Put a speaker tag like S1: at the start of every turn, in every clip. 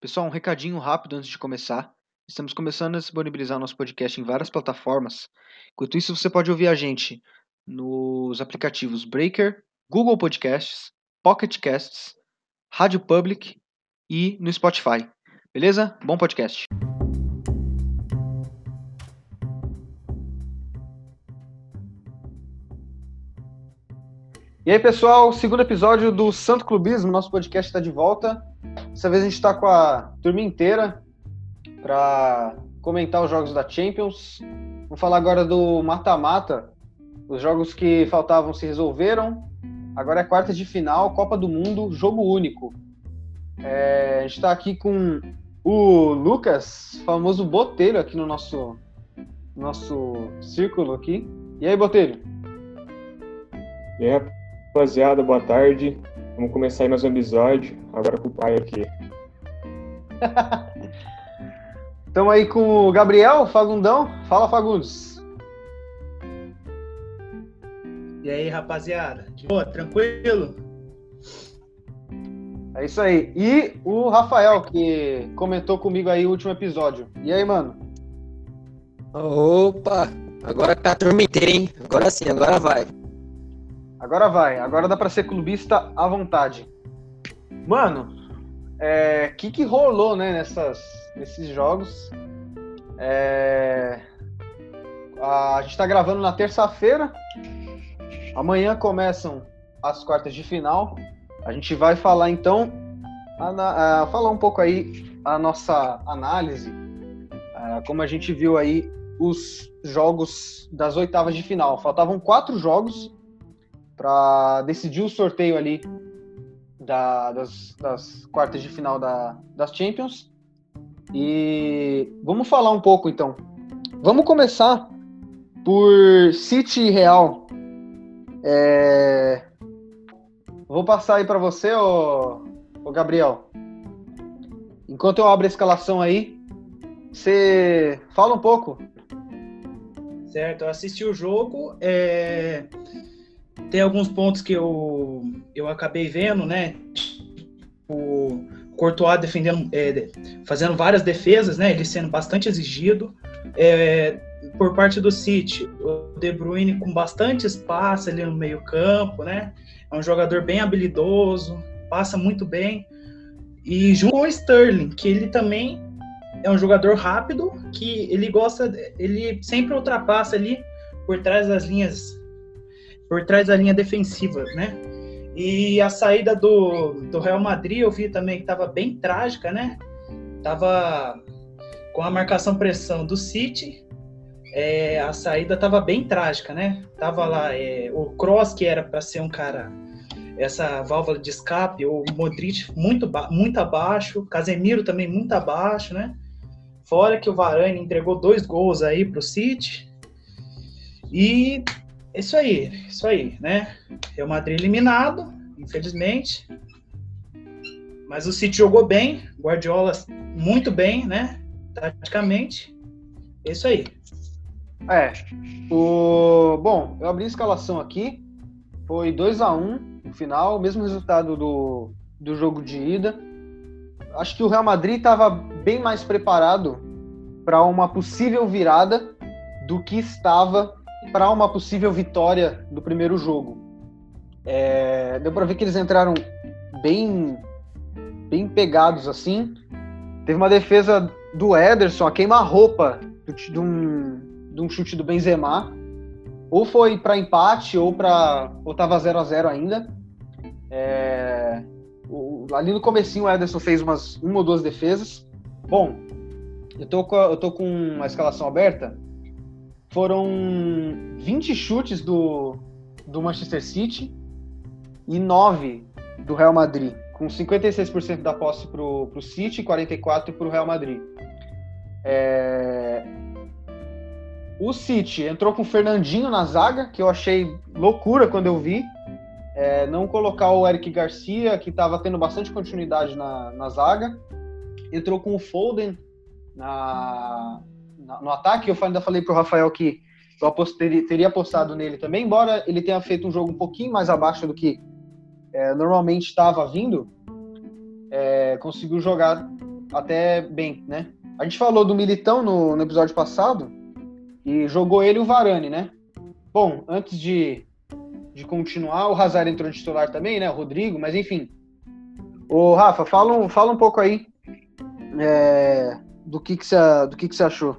S1: Pessoal, um recadinho rápido antes de começar. Estamos começando a disponibilizar nosso podcast em várias plataformas. Enquanto isso, você pode ouvir a gente nos aplicativos Breaker, Google Podcasts, Pocket Casts, Rádio Public e no Spotify. Beleza? Bom podcast. E aí, pessoal, segundo episódio do Santo Clubismo, nosso podcast está de volta. Dessa vez a gente está com a turma inteira para comentar os jogos da Champions. Vamos falar agora do mata-mata. Os jogos que faltavam se resolveram. Agora é quarta de final, Copa do Mundo, jogo único. É, a gente está aqui com o Lucas, famoso Botelho, aqui no nosso, nosso círculo aqui. E aí, Botelho?
S2: E aí, rapaziada, boa tarde. Vamos começar mais um episódio, agora com o pai aqui.
S1: Estamos aí com o Gabriel Fagundão. Fala, Fagundes.
S3: E aí, rapaziada? Boa, tranquilo?
S1: É isso aí. E o Rafael, que comentou comigo aí o último episódio. E aí, mano?
S4: Opa! Agora tá a turma inteira, hein? Agora sim, agora vai.
S1: Agora vai, agora dá para ser clubista à vontade. Mano, é, que, que rolou né, nessas, nesses jogos? É, a gente está gravando na terça-feira. Amanhã começam as quartas de final. A gente vai falar então, a, a, falar um pouco aí a nossa análise, a, como a gente viu aí os jogos das oitavas de final. Faltavam quatro jogos para decidir o sorteio ali da, das, das, quartas de final da, das Champions. E vamos falar um pouco então. Vamos começar por City e Real. É... Vou passar aí para você, ô, ô Gabriel. Enquanto eu abro a escalação aí, você fala um pouco.
S3: Certo, eu assisti o jogo. É tem alguns pontos que eu, eu acabei vendo, né? O Courtois defendendo, é, fazendo várias defesas, né? Ele sendo bastante exigido. É, por parte do City, o De Bruyne com bastante espaço ali no meio campo, né? É um jogador bem habilidoso, passa muito bem. E junto com o Sterling, que ele também é um jogador rápido, que ele gosta, ele sempre ultrapassa ali por trás das linhas por trás da linha defensiva, né? E a saída do, do Real Madrid eu vi também que estava bem trágica, né? Tava com a marcação pressão do City, é, a saída tava bem trágica, né? Tava lá é, o Cross que era para ser um cara essa válvula de escape, o Modric muito muito abaixo, Casemiro também muito abaixo, né? Fora que o Varane entregou dois gols aí pro City. E isso aí, isso aí, né? Real Madrid eliminado, infelizmente. Mas o City jogou bem, Guardiola muito bem, né? Taticamente. É isso aí.
S1: É. O... Bom, eu abri a escalação aqui. Foi 2 a 1 um, no final, mesmo resultado do, do jogo de ida. Acho que o Real Madrid estava bem mais preparado para uma possível virada do que estava para uma possível vitória do primeiro jogo. É, deu para ver que eles entraram bem, bem pegados assim. Teve uma defesa do Ederson, a queima-roupa de um, de um chute do Benzema. Ou foi para empate, ou para ou tava 0 a 0 ainda. É, o, ali no comecinho o Ederson fez umas uma ou duas defesas. Bom, eu tô eu tô com a escalação aberta foram 20 chutes do, do Manchester City e 9 do Real Madrid, com 56% da posse para o City e 44% para o Real Madrid. É... O City entrou com o Fernandinho na zaga, que eu achei loucura quando eu vi. É, não colocar o Eric Garcia, que estava tendo bastante continuidade na, na zaga. Entrou com o Foden na, no ataque. Eu ainda falei para o Rafael que eu apostaria, teria apostado nele também, embora ele tenha feito um jogo um pouquinho mais abaixo do que é, normalmente estava vindo, é, conseguiu jogar até bem, né? A gente falou do Militão no, no episódio passado e jogou ele o Varane, né? Bom, antes de, de continuar, o Hazard entrou de titular também, né? O Rodrigo, mas enfim. Ô, Rafa, fala um, fala um pouco aí é, do que que você do que que você achou.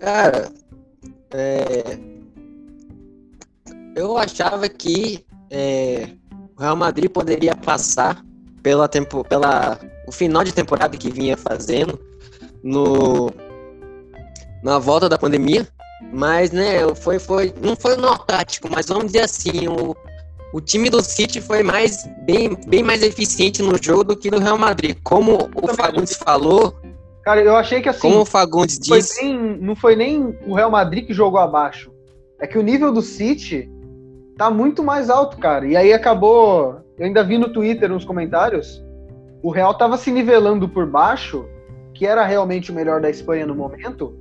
S4: Cara, é, eu achava que é, o Real Madrid poderia passar pela tempo, pela o final de temporada que vinha fazendo no na volta da pandemia, mas né, foi foi não foi no tático, mas vamos dizer assim, o, o time do City foi mais bem, bem mais eficiente no jogo do que no Real Madrid. Como o Fagundes falou,
S1: Cara, eu achei que assim.
S4: Como o Fagundes
S1: foi
S4: disse.
S1: nem- não foi nem o Real Madrid que jogou abaixo. É que o nível do City tá muito mais alto, cara. E aí acabou. Eu ainda vi no Twitter uns comentários. O Real tava se nivelando por baixo, que era realmente o melhor da Espanha no momento.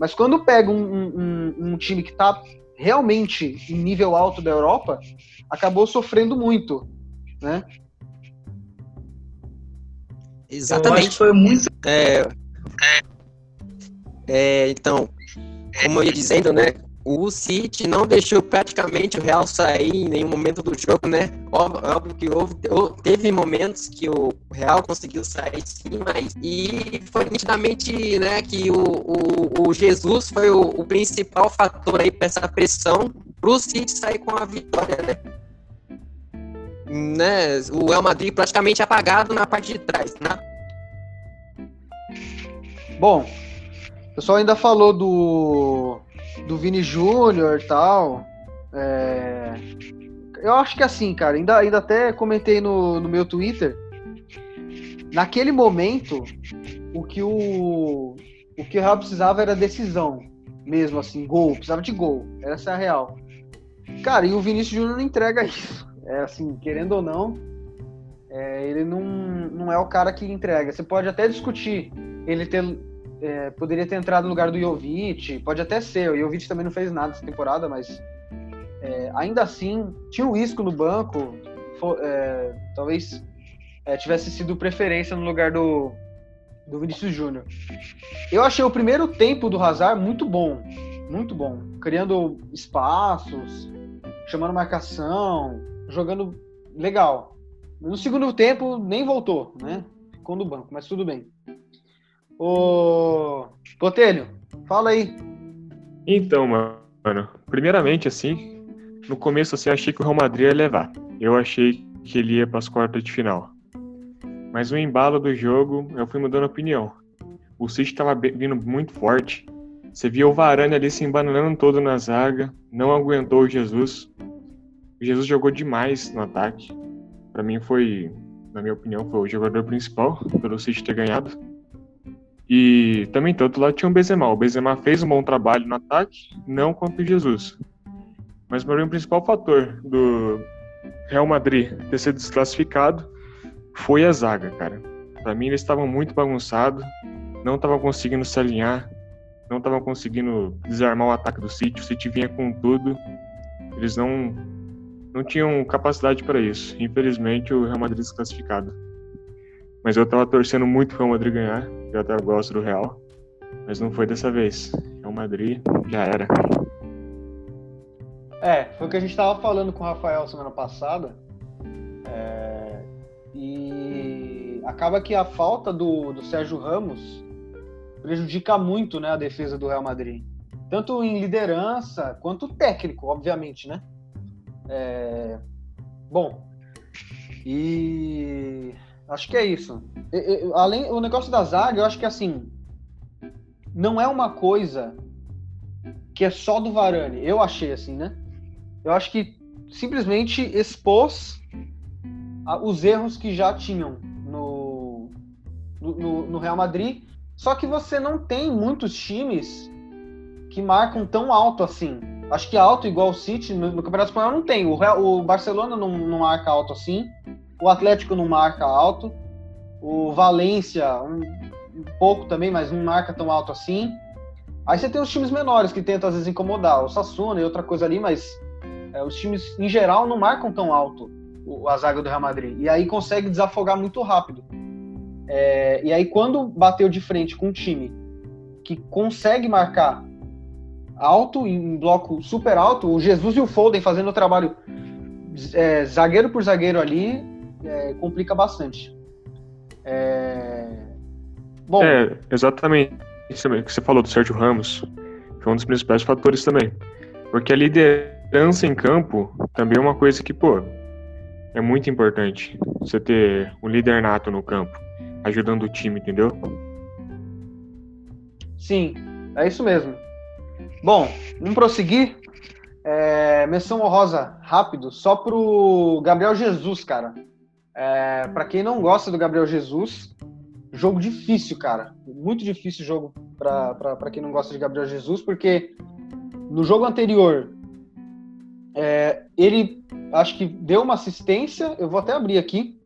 S1: Mas quando pega um, um- um- time que tá realmente em nível alto da Europa, acabou sofrendo muito, né?
S3: Eu acho que
S4: Exatamente.
S3: foi muito.
S4: É, é, então, como eu ia dizendo, né? O City não deixou praticamente o Real sair em nenhum momento do jogo, né? Óbvio, que houve, teve momentos que o Real conseguiu sair sim, mas e foi nitidamente, né, que o, o, o Jesus foi o, o principal fator aí para essa pressão para o City sair com a vitória, né? né? O Real Madrid praticamente apagado na parte de trás, né?
S1: Bom, o pessoal ainda falou do, do Vini Júnior e tal. É, eu acho que assim, cara, ainda, ainda até comentei no, no meu Twitter. Naquele momento, o que o, o que o Real precisava era decisão. Mesmo assim, gol, precisava de gol. Essa é a real. Cara, e o Vinícius Júnior não entrega isso. É assim, querendo ou não, é, ele não, não é o cara que entrega. Você pode até discutir ele ter, é, poderia ter entrado no lugar do Jovic, pode até ser. O Jovic também não fez nada essa temporada, mas é, ainda assim tinha o Isco no banco. fo- é, talvez é, tivesse sido preferência no lugar do, do Vinícius Júnior. Eu achei o primeiro tempo do Hazard muito bom, muito bom, criando espaços, chamando marcação, jogando legal. No segundo tempo nem voltou, né? Ficou no banco, mas tudo bem. Ô, Botelho, fala aí.
S2: Então, mano, primeiramente, assim, no começo, assim, eu achei que o Real Madrid ia levar. Eu achei que ele ia para as quartas de final. Mas o embalo do jogo, eu fui mudando a opinião. O City estava vindo muito forte. Você via o Varane ali se embananando todo na zaga, não aguentou o Jesus. O Jesus jogou demais no ataque. Para mim foi, na minha opinião, foi o jogador principal pelo City ter ganhado. E também outro lado tinha o Benzema. O Benzema fez um bom trabalho no ataque, não contra o Jesus. Mas para mim o principal fator do Real Madrid ter sido desclassificado foi a zaga, cara. Para mim eles estavam muito bagunçados, não estavam conseguindo se alinhar, não estavam conseguindo desarmar o ataque do City. O City vinha com tudo. Eles não não tinham capacidade para isso. Infelizmente o Real Madrid desclassificado. Mas eu tava torcendo muito pro Real Madrid ganhar. Eu até gosto do Real. Mas não foi dessa vez. Real Madrid já era.
S1: É, foi o que a gente tava falando com o Rafael semana passada. É, e acaba que a falta do, do Sérgio Ramos prejudica muito né, a defesa do Real Madrid. Tanto em liderança quanto técnico, obviamente, né? É, bom, e acho que é isso. E- e- além o negócio da zaga, eu acho que assim não é uma coisa que é só do Varane. Eu achei assim, né? Eu acho que simplesmente expôs os erros que já tinham no- no, no Real Madrid. Só que você não tem muitos times que marcam tão alto assim. Acho que alto igual o City no, no Campeonato Espanhol não tem. O, Real- o Barcelona não, não marca alto assim. O Atlético não marca alto. O Valência um, um pouco também, mas não marca tão alto assim. Aí você tem os times menores que tentam às vezes incomodar. O Sassuna e outra coisa ali, mas é, os times em geral não marcam tão alto o- a zaga do Real Madrid. E aí consegue desafogar muito rápido. É, e aí, quando bateu de frente com um time que consegue marcar alto, em bloco super alto, o Jesus e o Foden fazendo o trabalho é, zagueiro por zagueiro ali, é, complica bastante. É...
S2: Bom, é, exatamente isso que você falou do Sérgio Ramos, foi um dos principais fatores também. Porque a liderança em campo também é uma coisa que, pô, é muito importante. Você ter um líder nato no campo, ajudando o time, entendeu?
S1: Sim, é isso mesmo. Bom, vamos prosseguir. É, menção honrosa rápido, só pro Gabriel Jesus, cara. É, para quem não gosta do Gabriel Jesus, jogo difícil, cara. Muito difícil jogo para quem não gosta de Gabriel Jesus, porque no jogo anterior é, ele acho que deu uma assistência, eu vou até abrir aqui,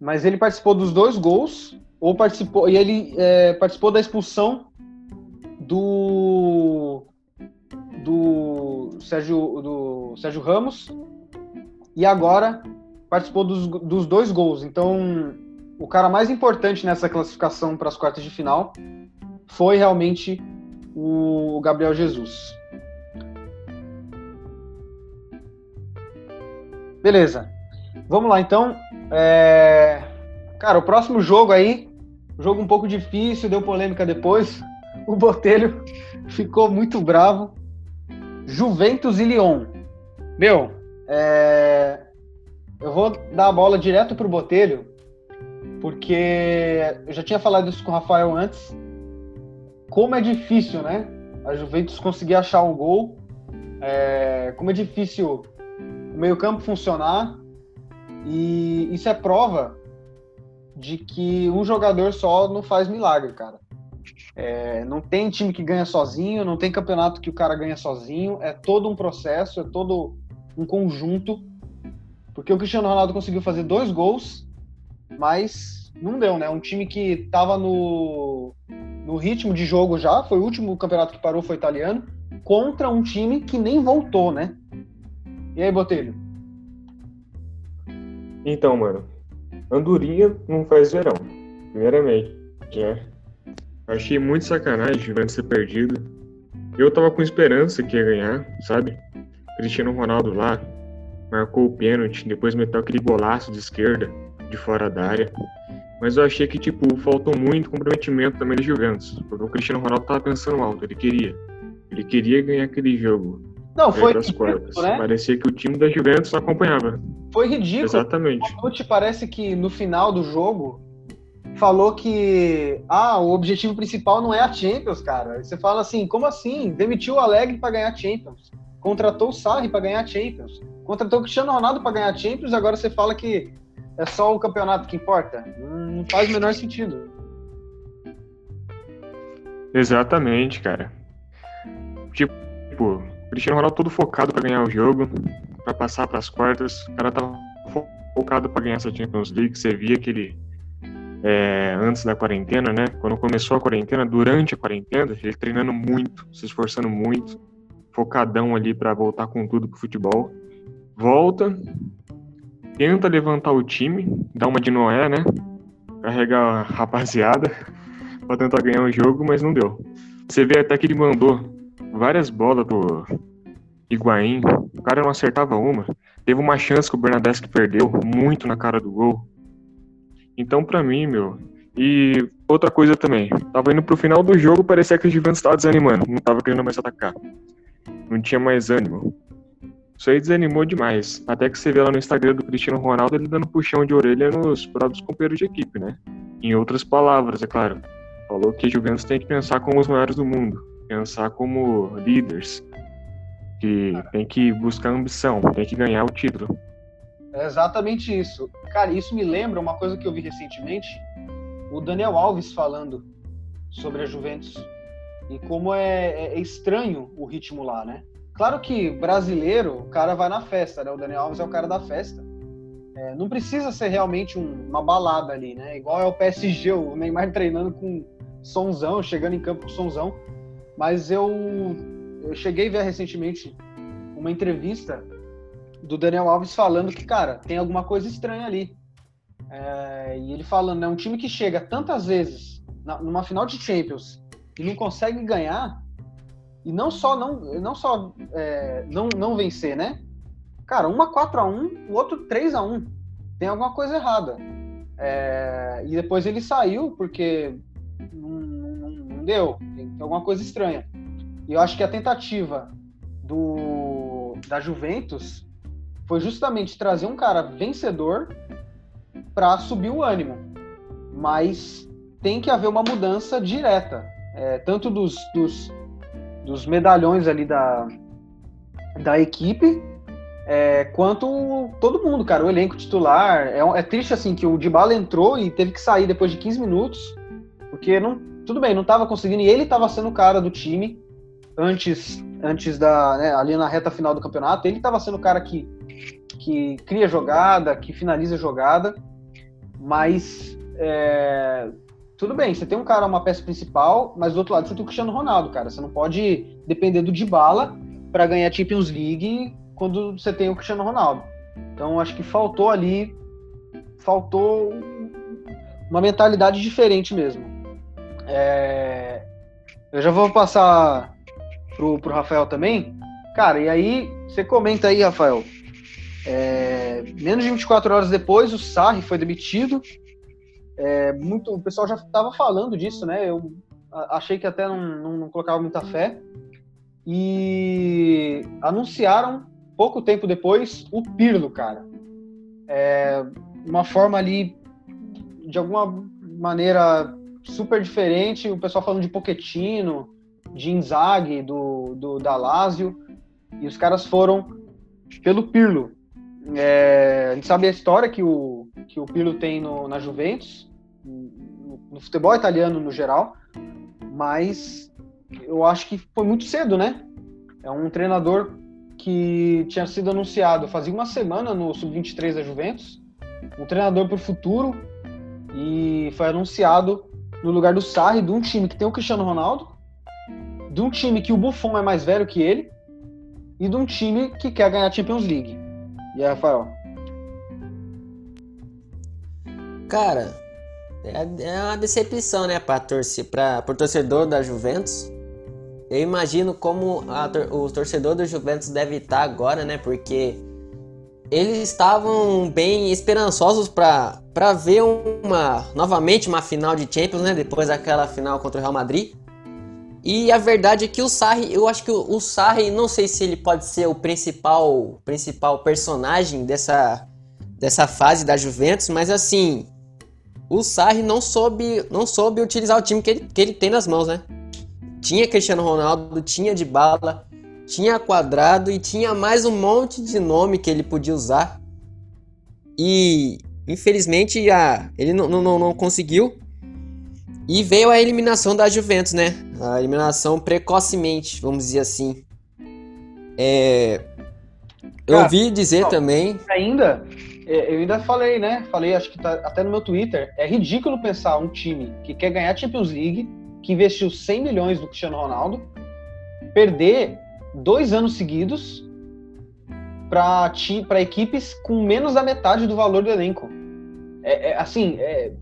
S1: mas ele participou dos dois gols, ou participou, e ele é, participou da expulsão do do Sérgio, do Sérgio Ramos e agora participou dos, dos dois gols. Então, o cara mais importante nessa classificação para as quartas de final foi realmente o Gabriel Jesus. Beleza. Vamos lá, então. É... Cara, o próximo jogo aí, jogo um pouco difícil, deu polêmica depois. O Botelho ficou muito bravo Juventus e Lyon. Meu, é... eu vou dar a bola direto pro Botelho, porque eu já tinha falado isso com o Rafael antes. Como é difícil, né? A Juventus conseguir achar um gol. É... Como é difícil o meio-campo funcionar. E isso é prova de que um jogador só não faz milagre, cara. É, não tem time que ganha sozinho, não tem campeonato que o cara ganha sozinho. É todo um processo, é todo um conjunto. Porque o Cristiano Ronaldo conseguiu fazer dois gols, mas não deu, né? Um time que tava no, no ritmo de jogo já, foi o último campeonato que parou, foi italiano, contra um time que nem voltou, né? E aí, Botelho?
S2: Então, mano, Andorinha não faz verão, primeiramente, né? Achei muito sacanagem o Juventus ter perdido. Eu tava com esperança que ia ganhar, sabe? Cristiano Ronaldo lá, marcou o pênalti, depois meteu aquele golaço de esquerda, de fora da área. Mas eu achei que, tipo, faltou muito comprometimento também de Juventus. Porque o Cristiano Ronaldo tava pensando alto, ele queria. Ele queria ganhar aquele jogo.
S1: Não, foi ridículo,
S2: né? Parecia que o time da Juventus acompanhava.
S1: Foi ridículo.
S2: Exatamente.
S1: O te parece que no final do jogo falou que ah, o objetivo principal não é a Champions, cara. Você fala assim, como assim? Demitiu o Alegre para ganhar Champions. Contratou o Sarri para ganhar Champions. Contratou o Cristiano Ronaldo para ganhar Champions, agora você fala que é só o campeonato que importa. Não faz o menor sentido.
S2: Exatamente, cara. Tipo, o Cristiano Ronaldo todo focado para ganhar o jogo, para passar para as quartas. O cara tava focado para ganhar essa Champions League. Você via que ele é, antes da quarentena, né? Quando começou a quarentena, durante a quarentena, ele treinando muito, se esforçando muito, focadão ali para voltar com tudo pro futebol. Volta, tenta levantar o time, dá uma de Noé, né? Carrega a rapaziada para tentar ganhar o jogo, mas não deu. Você vê até que ele mandou várias bolas pro Higuaín, o cara não acertava uma. Teve uma chance que o Bernadeschi perdeu, muito na cara do gol. Então, para mim, meu. E outra coisa também, tava indo pro final do jogo, parecia que o Juventus tava desanimando, não tava querendo mais atacar. Não tinha mais ânimo. Isso aí desanimou demais. Até que você vê lá no Instagram do Cristiano Ronaldo ele dando puxão de orelha nos próprios companheiros de equipe, né? Em outras palavras, é claro. Falou que Juventus tem que pensar como os maiores do mundo, pensar como líderes, que tem que buscar ambição, tem que ganhar o título.
S1: É exatamente isso. Cara, isso me lembra uma coisa que eu vi recentemente, o Daniel Alves falando sobre a Juventus e como é, é, é estranho o ritmo lá, né? Claro que brasileiro, o cara vai na festa, né? O Daniel Alves é o cara da festa. É, não precisa ser realmente um, uma balada ali, né? Igual é o PSG, o Neymar treinando com sonzão, chegando em campo com sonzão. Mas eu, eu cheguei a ver recentemente uma entrevista do Daniel Alves falando que, cara, tem alguma coisa estranha ali. É, e ele falando, é um time que chega tantas vezes na, numa final de Champions e não consegue ganhar, e não só não, não só é, não, não vencer, né? Cara, uma 4 a 1 o outro 3 a 1 Tem alguma coisa errada. É, e depois ele saiu porque não, não, não, deu. Tem alguma coisa estranha. E eu acho que a tentativa do, da Juventus foi justamente trazer um cara vencedor para subir o ânimo. Mas tem que haver uma mudança direta, é, tanto dos, dos, dos medalhões ali da, da equipe, é, quanto todo mundo, cara, o elenco titular. É, é, triste assim que o Dybala entrou e teve que sair depois de 15 minutos, porque não, tudo bem, não estava conseguindo e ele estava sendo o cara do time antes, antes da né, ali na reta final do campeonato. Ele estava sendo o cara que que cria jogada, que finaliza jogada, mas é, tudo bem, você tem um cara, uma peça principal, mas do outro lado você tem o Cristiano Ronaldo, cara. Você não pode depender do Dybala para ganhar Champions League quando você tem o Cristiano Ronaldo. Então acho que faltou ali, faltou uma mentalidade diferente mesmo. É, eu já vou passar pro, pro Rafael também. Cara, e aí você comenta aí, Rafael. É, menos de 24 horas depois, o Sarri foi demitido. É, muito, o pessoal já estava falando disso, né? Eu achei que até não, não, não colocava muita fé. E anunciaram pouco tempo depois, o Pirlo, cara. É uma forma ali, de alguma maneira, super diferente. O pessoal falando de Pochettino, de Inzaghi, do, do, da Lazio. E os caras foram pelo Pirlo. É, a gente sabe a história que o, que o Pirlo tem no, na Juventus, no, no futebol italiano no geral, mas eu acho que foi muito cedo, né? É um treinador que tinha sido anunciado fazia uma semana no Sub-23 da Juventus, um treinador para o futuro, e foi anunciado no lugar do Sarri, de um time que tem o Cristiano Ronaldo, de um time que o Buffon é mais velho que ele, e de um time que quer ganhar a Champions League. E aí, Rafael?
S4: Cara, é, é uma decepção, né, para torcer, para o torcedor da Juventus. Eu imagino como a, o torcedor do Juventus deve estar agora, né? Porque eles estavam bem esperançosos para ver uma novamente uma final de Champions, né? Depois daquela final contra o Real Madrid. E a verdade é que o Sarri, eu acho que o, Sarri, não sei se ele pode ser o principal principal personagem dessa dessa fase da Juventus, mas assim, o Sarri não soube não soube utilizar o time que ele, que ele tem nas mãos, né? Tinha Cristiano Ronaldo, tinha de bala, tinha quadrado e tinha mais um monte de nome que ele podia usar. E infelizmente a, ele não, não, não conseguiu. E veio a eliminação da Juventus, né? A eliminação precocemente, vamos dizer assim. É, eu ouvi dizer não, também.
S1: Ainda, é, eu ainda falei, né? Falei, acho que tá até no meu Twitter. É ridículo pensar um time que quer ganhar Champions League que investiu 100 milhões no Cristiano Ronaldo, perder dois anos seguidos para equipes com menos da metade do valor do elenco. É, é assim, é,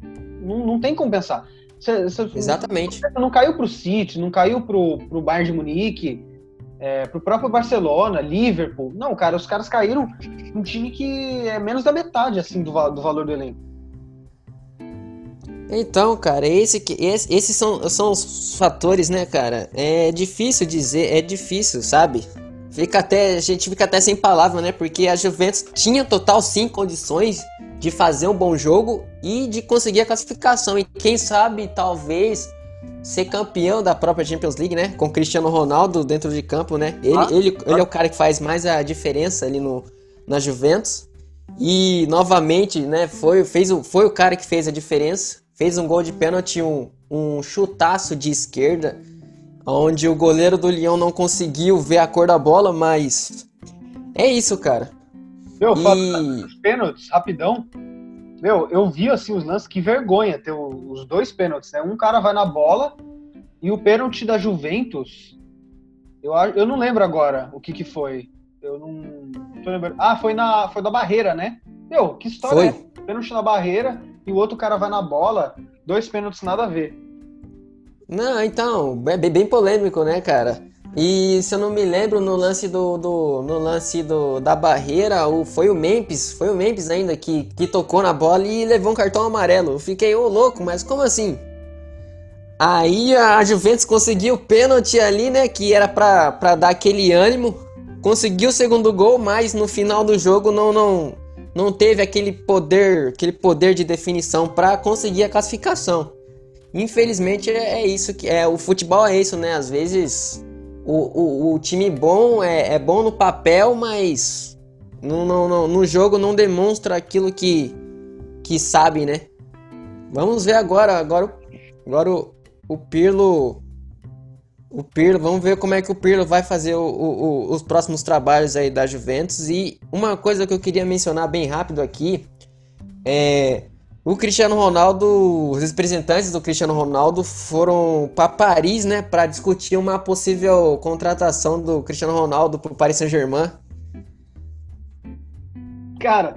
S1: não, não tem como pensar. Cê, cê,
S4: Exatamente.
S1: Não caiu para o City, não caiu para o Bayern de Munique, é, para o próprio Barcelona, Liverpool. Não, cara, os caras caíram um time que é menos da metade assim do, do valor do elenco.
S4: Então, cara, esse que esse, esses são, são os fatores, né, cara? É difícil dizer, é difícil, sabe? Fica até, a gente fica até sem palavra, né? Porque a Juventus tinha total sim condições de fazer um bom jogo e de conseguir a classificação e quem sabe talvez ser campeão da própria Champions League, né? Com Cristiano Ronaldo dentro de campo, né? Ele, ah, ele, ah. ele é o cara que faz mais a diferença ali no, na Juventus. E novamente, né, foi, fez o, foi o cara que fez a diferença fez um gol de pênalti, um, um chutaço de esquerda, onde o goleiro do Leão não conseguiu ver a cor da bola, mas é isso, cara.
S1: Meu, e... os pênaltis, rapidão. Meu, eu vi assim os lances, que vergonha ter os dois pênaltis, né? Um cara vai na bola e o pênalti da Juventus, eu, eu não lembro agora o que que foi. Eu não tô lembrando. Ah, foi na foi da barreira, né? Meu, que história
S4: foi.
S1: é? pênalti na barreira e o outro cara vai na bola, dois pênaltis nada a ver.
S4: Não, então, é bem polêmico, né, cara? E se eu não me lembro, no lance do, do no lance do, da barreira, o, foi o Memphis, foi o Memphis ainda que, que tocou na bola e levou um cartão amarelo. Eu fiquei, ô louco, mas como assim? Aí a Juventus conseguiu o pênalti ali, né? Que era pra, dar aquele ânimo. Conseguiu o segundo gol, mas no final do jogo não, não, não teve aquele poder, aquele poder de definição para conseguir a classificação. Infelizmente é, é, isso que é o futebol é isso, né? Às vezes o, o, o time bom é, é, bom no papel, mas no, no, no, no jogo não demonstra aquilo que, que sabe, né? Vamos ver agora, agora, agora o, o Pirlo. O Pirlo, vamos ver como é que o Pirlo vai fazer o, o, os próximos trabalhos aí da Juventus. E uma coisa que eu queria mencionar bem rápido aqui é o Cristiano Ronaldo, os representantes do Cristiano Ronaldo foram para Paris, né, para discutir uma possível contratação do Cristiano Ronaldo para o Paris Saint-Germain.
S1: Cara,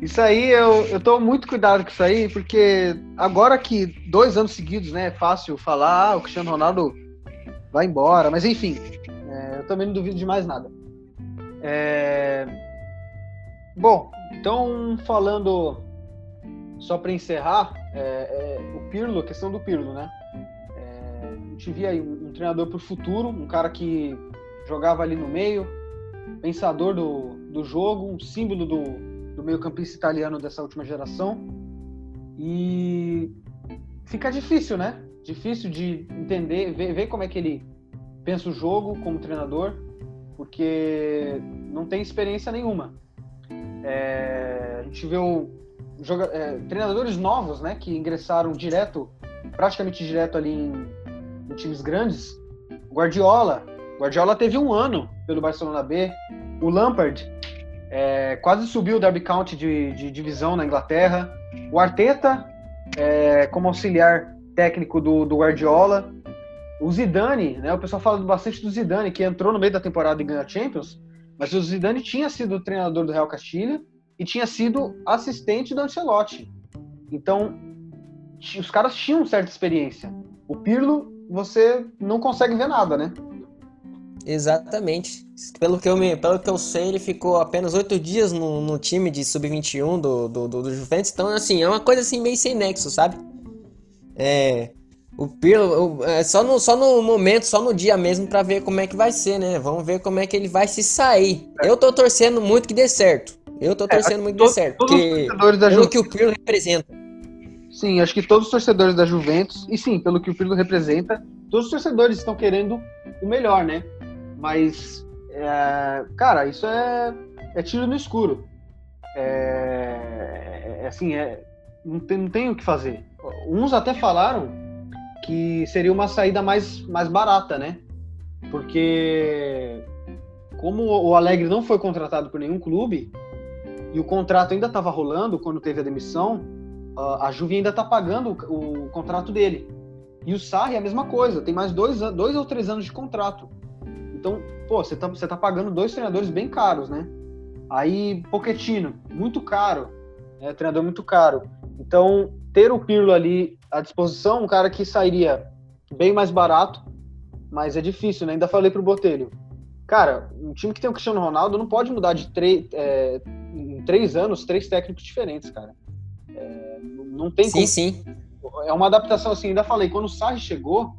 S1: isso aí, eu, eu tô muito cuidado com isso aí, porque agora que dois anos seguidos, né, é fácil falar, ah, o Cristiano Ronaldo vai embora, mas enfim, é, eu também não duvido de mais nada. É... Bom, então falando, só para encerrar, é, é, o Pirlo, a questão do Pirlo, né? É, a gente via aí um, treinador para o futuro, um cara que jogava ali no meio, pensador do, do jogo, um símbolo do, do meio-campista italiano dessa última geração. E fica difícil, né? Difícil de entender, ver, ver como é que ele pensa o jogo como treinador, porque não tem experiência nenhuma. É, a gente vê o, joga, é, treinadores novos, né, que ingressaram direto, praticamente direto ali em, em times grandes. Guardiola, Guardiola teve um ano pelo Barcelona B. O Lampard é, quase subiu o Derby County de, de, divisão na Inglaterra. O Arteta, é, como auxiliar técnico do, do, Guardiola. O Zidane, né, o pessoal fala bastante do Zidane, que entrou no meio da temporada e ganhou a Champions, mas o Zidane tinha sido treinador do Real Castilha e tinha sido assistente do Ancelotti. Então, os caras tinham certa experiência. O Pirlo, você não consegue ver nada, né?
S4: Exatamente. Pelo que eu, me, pelo que eu sei, ele ficou apenas oito dias no, no time de sub-21 do, do, do, do, Juventus. Então, assim, é uma coisa assim meio sem nexo, sabe? É. O Pirlo, é só no, só no momento, só no dia mesmo para ver como é que vai ser, né? Vamos ver como é que ele vai se sair. É. Eu tô torcendo muito que dê certo. Eu tô é, torcendo é, muito dê certo. Porque, pelo que o Pirlo representa.
S1: Sim, acho que todos os torcedores da Juventus, e sim, pelo que o Pirlo representa, todos os torcedores estão querendo o melhor, né? Mas, é, cara, isso é, é tiro no escuro. É, é assim, é, não, tem, não tem o que fazer. Uns até falaram que seria uma saída mais, mais barata, né? Porque como o Alegre não foi contratado por nenhum clube e o contrato ainda estava rolando quando teve a demissão, a Juve ainda está pagando o, o, contrato dele. E o Sarri é a mesma coisa, tem mais dois, dois ou três anos de contrato. Então, pô, você tá, você tá pagando dois treinadores bem caros, né? Aí, Pochettino, muito caro, é treinador muito caro. Então, ter o Pirlo ali à disposição, um cara que sairia bem mais barato, mas é difícil, né? Ainda falei pro Botelho. Cara, um time que tem o Cristiano Ronaldo não pode mudar de três, é, três anos, três técnicos diferentes, cara. É, não tem
S4: sim, como. Sim, sim.
S1: É uma adaptação assim, ainda falei, quando o Sarri chegou,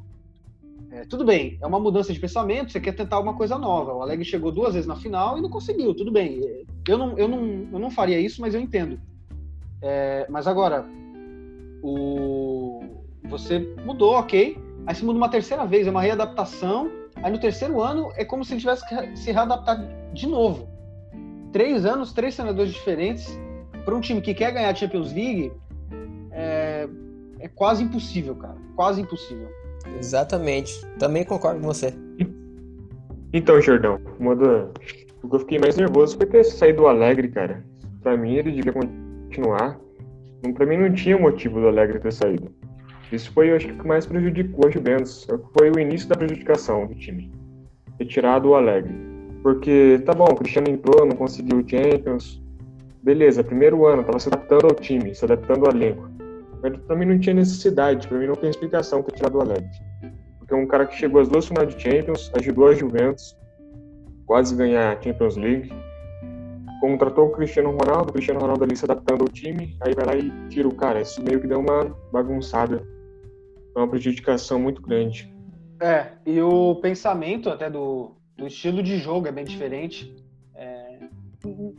S1: é, tudo bem, é uma mudança de pensamento, você quer tentar alguma coisa nova. O Alegre chegou duas vezes na final e não conseguiu, tudo bem. Eu não, eu não, eu não faria isso, mas eu entendo. É, mas agora, o, você mudou, ok. Aí você muda uma terceira vez, é uma readaptação. Aí no terceiro ano é como se ele tivesse que se readaptar de novo. Três anos, três treinadores diferentes. Para um time que quer ganhar a Champions League, é, é quase impossível, cara. Quase impossível.
S4: Exatamente. Também concordo com você.
S2: Então, Jordão, uma da... o que eu fiquei mais nervoso foi ter saído do Alegre, cara. Pra mim, ele devia continuar. Pra mim, não tinha motivo do Alegre ter saído. Isso foi, eu acho que, o que mais prejudicou a Juventus. Foi o início da prejudicação do time. Retirado o Alegre. Porque, tá bom, o Cristiano entrou, não conseguiu o Champions. beleza, primeiro ano, tava se adaptando ao time, se adaptando ao elenco. Mas pra mim não tinha necessidade, pra mim não tem explicação ter tirado o Alex. Porque é um cara que chegou às duas finais de Champions, ajudou a Juventus, quase ganhar a Champions League. Contratou o Cristiano Ronaldo, o Cristiano Ronaldo ali se adaptando ao time, aí vai lá e tira o cara. Isso meio que deu uma bagunçada, uma prejudicação muito grande.
S1: É, e o pensamento até do, do estilo de jogo é bem diferente. É,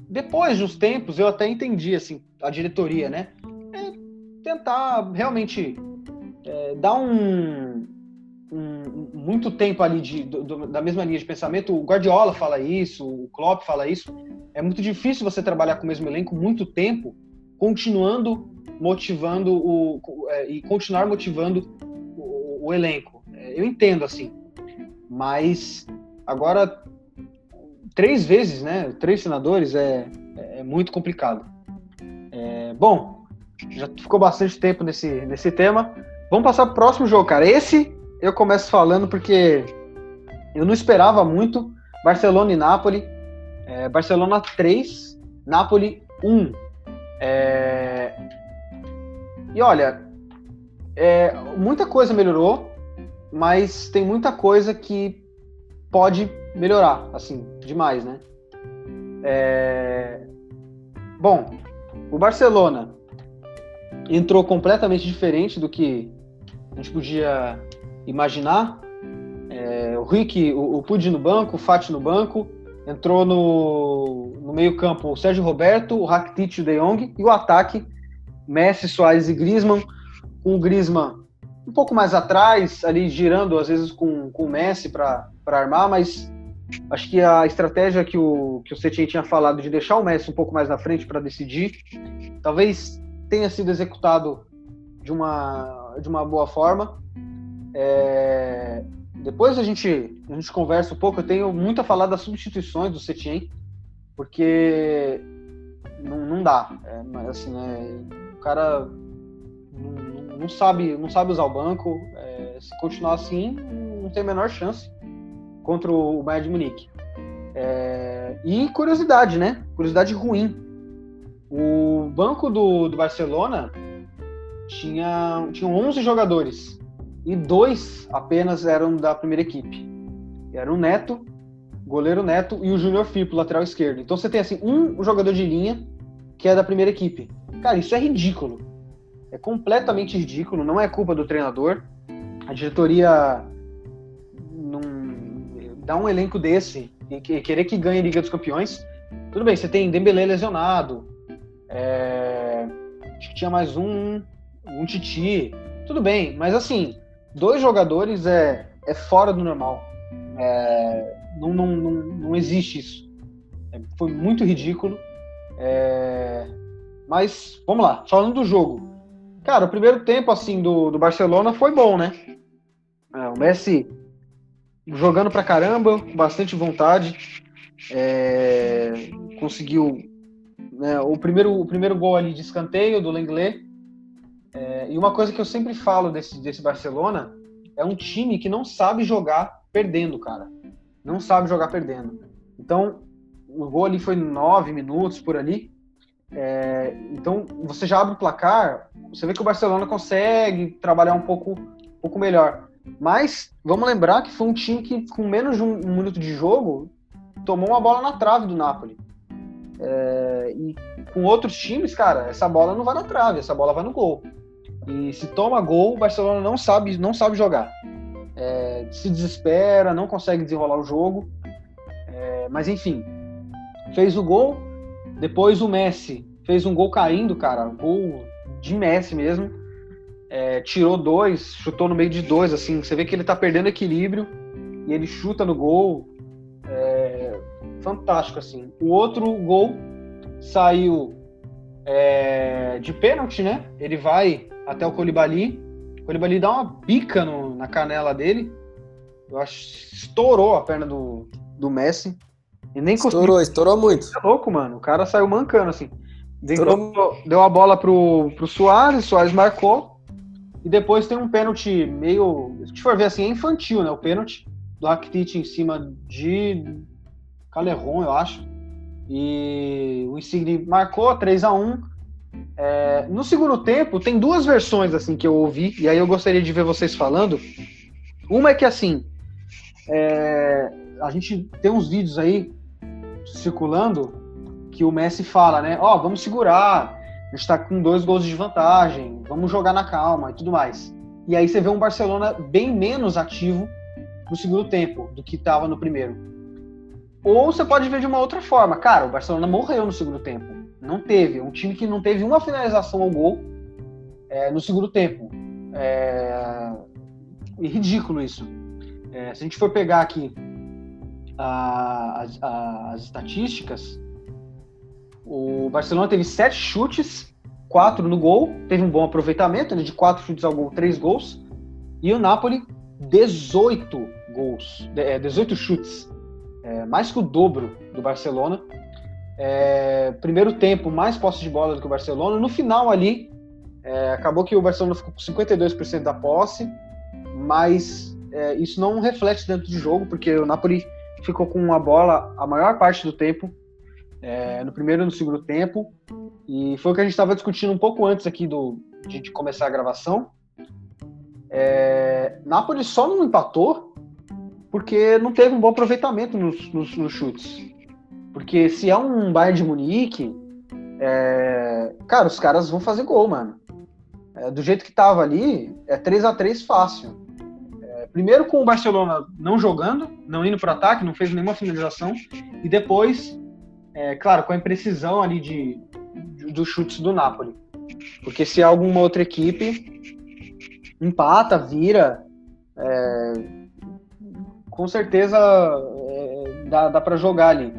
S1: depois dos tempos, eu até entendi, assim, a diretoria, né? É tentar realmente é, dar um, um, muito tempo ali de, do, da mesma linha de pensamento. O Guardiola fala isso, o Klopp fala isso. É muito difícil você trabalhar com o mesmo elenco muito tempo, continuando motivando o, é, e continuar motivando o, o elenco. É, eu entendo assim, mas agora três vezes, né? Três senadores é, é muito complicado. É, bom, já ficou bastante tempo nesse, nesse tema. Vamos passar para o próximo jogo, cara. Esse eu começo falando porque eu não esperava muito. Barcelona e Nápoles. É, Barcelona 3, Nápoles 1. É... E olha, é, muita coisa melhorou, mas tem muita coisa que pode melhorar, assim, demais, né? É... Bom, o Barcelona entrou completamente diferente do que a gente podia imaginar. É, o Rick, o, o Pudi no banco, o Fati no banco, entrou no, no meio-campo o Sérgio Roberto, o Rakitic o De Jong, e o ataque Messi, Soares e Griezmann, com o Griezmann um pouco mais atrás, ali girando às vezes com, com o Messi para armar, mas acho que a estratégia que o, que o Setien tinha falado de deixar o Messi um pouco mais na frente para decidir, talvez tenha sido executado de uma, de uma boa forma. É, depois a gente, a gente conversa um pouco. Eu tenho muito a falar das substituições do Setien, porque não, não dá. É, assim, né, o cara não, sabe, não sabe usar o banco. É, se continuar assim, não tem a menor chance contra o Bayern de Munique. É, e curiosidade, né? Curiosidade ruim. O banco do, do Barcelona tinha, tinha 11 jogadores e dois apenas eram da primeira equipe. Era o Neto, goleiro Neto e o Júnior Firpo, lateral esquerdo. Então você tem assim um jogador de linha que é da primeira equipe. Cara, isso é ridículo. É completamente ridículo, não é culpa do treinador. A diretoria não dá um elenco desse e querer que ganhe a Liga dos Campeões. Tudo bem, você tem Dembélé lesionado. É... Acho que tinha mais um, um Titi. Tudo bem, mas assim, dois jogadores é, é fora do normal. É, não, não, não, não existe isso. É, foi muito ridículo. É, mas vamos lá, falando do jogo. Cara, o primeiro tempo assim do, do Barcelona foi bom, né? É, o Messi jogando pra caramba, com bastante vontade. É, conseguiu né, o, primeiro, o primeiro gol ali de escanteio do Lenglet é, e uma coisa que eu sempre falo desse, desse Barcelona é um time que não sabe jogar perdendo, cara. Não sabe jogar perdendo. Então, o gol ali foi nove minutos por ali. É, então, você já abre o placar, você vê que o Barcelona consegue trabalhar um pouco, um pouco melhor. Mas, vamos lembrar que foi um time que, com menos de um, um minuto de jogo, tomou uma bola na trave do Napoli. É, e com outros times, cara, essa bola não vai na trave, essa bola vai no gol. E se toma gol, o Barcelona não sabe, não sabe jogar. É, se desespera, não consegue desenrolar o jogo. É, mas enfim, fez o gol. Depois o Messi fez um gol caindo, cara. Gol de Messi mesmo. É, tirou dois, chutou no meio de dois, assim. Você vê que ele tá perdendo equilíbrio e ele chuta no gol. É, fantástico, assim. O outro gol saiu é, de pênalti, né? Ele vai até o Colibali. O Colibali dá uma bica no, na canela dele. Eu acho estourou a perna do, do Messi.
S4: E nem estourou, conseguiu. estourou muito.
S1: É louco, mano. O cara saiu mancando, assim. Deu, deu a bola pro, pro Soares, Soares marcou. E depois tem um pênalti meio. Se for ver assim, é infantil, né? O pênalti do Rakitic em cima de Calerron, eu acho. E o Insigne marcou 3 a 1 é, No segundo tempo, tem duas versões assim que eu ouvi, e aí eu gostaria de ver vocês falando. Uma é que assim, é, a gente tem uns vídeos aí circulando que o Messi fala, né? Ó, oh, vamos segurar, a gente tá com dois gols de vantagem, vamos jogar na calma e tudo mais. E aí você vê um Barcelona bem menos ativo no segundo tempo do que estava no primeiro. Ou você pode ver de uma outra forma. Cara, o Barcelona morreu no segundo tempo. Não teve. Um time que não teve uma finalização ao gol é, no segundo tempo. É, é ridículo isso. É, se a gente for pegar aqui a, a, as estatísticas, o Barcelona teve sete chutes, quatro no gol, teve um bom aproveitamento, né, de quatro chutes ao gol, três gols. E o Napoli, 18 gols, 18 é, chutes, é, mais que o dobro do Barcelona. É, primeiro tempo, mais posse de bola do que o Barcelona. No final ali, é, acabou que o Barcelona ficou com 52% da posse, mas é, isso não reflete dentro do jogo, porque o Napoli ficou com a bola a maior parte do tempo, é, no primeiro e no segundo tempo, e foi o que a gente estava discutindo um pouco antes aqui do, de, começar a gravação. É, Napoli só não empatou porque não teve um bom aproveitamento nos, nos, nos chutes. Porque se é um Bayern de Munique, é, cara, os caras vão fazer gol, mano. É, do jeito que tava ali, é 3 a 3 fácil. Primeiro com o Barcelona não jogando, não indo para ataque, não fez nenhuma finalização, e depois, é, claro, com a imprecisão ali de, de, dos chutes do Napoli. Porque se alguma outra equipe empata, vira, é, com certeza é, dá, dá para jogar ali.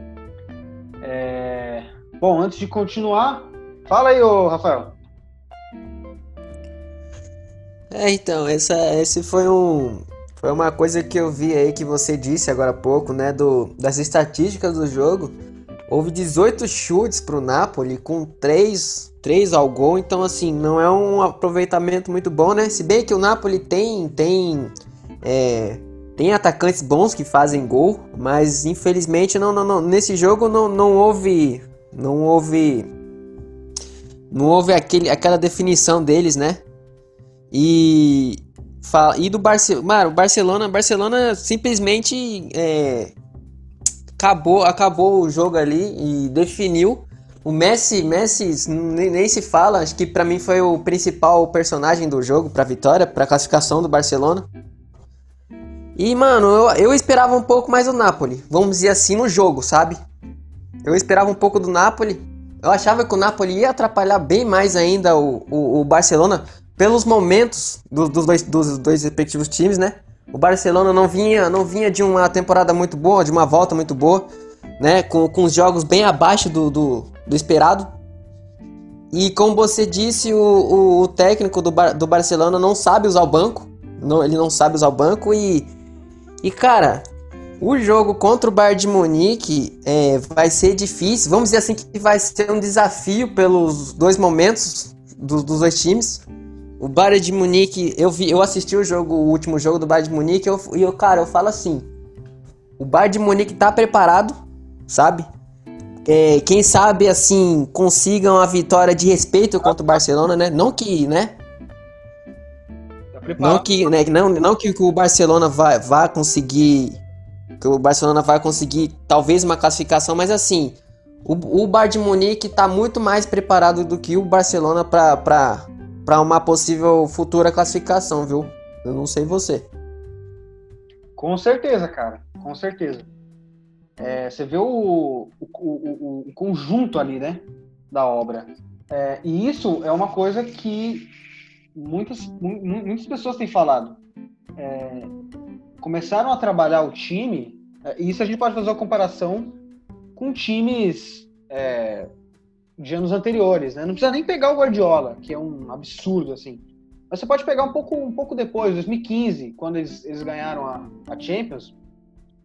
S1: É, bom, antes de continuar, fala aí, ô Rafael.
S4: É, então, essa, esse foi um, foi uma coisa que eu vi aí que você disse agora há pouco, né, do, das estatísticas do jogo. Houve 18 chutes pro Napoli com 3, 3 ao gol, então assim, não é um aproveitamento muito bom, né? Se bem que o Napoli tem tem é, tem atacantes bons que fazem gol, mas infelizmente não, não, não, nesse jogo não, não houve não houve não houve aquele, aquela definição deles, né? E e do Barcelona, mano, Barcelona, Barcelona simplesmente é, acabou, acabou o jogo ali e definiu. O Messi, Messi nem, nem se fala, acho que para mim foi o principal personagem do jogo para vitória, para classificação do Barcelona. E, mano, eu, eu esperava um pouco mais do Napoli. Vamos dizer assim, no jogo, sabe? Eu esperava um pouco do Napoli. Eu achava que o Napoli ia atrapalhar bem mais ainda o, o, o Barcelona pelos momentos do, dos, dois, dos dois respectivos times, né? O Barcelona não vinha, não vinha de uma temporada muito boa, de uma volta muito boa, né? Com, com os jogos bem abaixo do, do, do esperado. E como você disse, o, o, o técnico do, do Barcelona não sabe usar o banco. Não, ele não sabe usar o banco e e cara, o jogo contra o Bayern de Munique é, vai ser difícil. Vamos dizer assim que vai ser um desafio pelos dois momentos do, dos dois times. O Bayern de Munique, eu vi, eu assisti o jogo, o último jogo do Bayern de Munique, e eu, eu, cara, eu falo assim, o Bayern de Munique tá preparado, sabe? É, quem sabe assim consigam a vitória de respeito contra o Barcelona, né? Não que, né? Não que, né, não, não que o Barcelona vai, vai conseguir. Que o Barcelona vai conseguir talvez uma classificação, mas assim, o, o Bayern de Munique está muito mais preparado do que o Barcelona para uma possível futura classificação, viu? Eu não sei você.
S1: Com certeza, cara. Com certeza. É, você vê o, o, o, o, conjunto ali, né? Da obra. É, e isso é uma coisa que muitas, muitas pessoas têm falado. É, começaram a trabalhar o time, é, e isso a gente pode fazer uma comparação com times é, de anos anteriores, né? Não precisa nem pegar o Guardiola, que é um absurdo, assim. Mas você pode pegar um pouco, um pouco depois, 2015, quando eles, eles ganharam a, a Champions.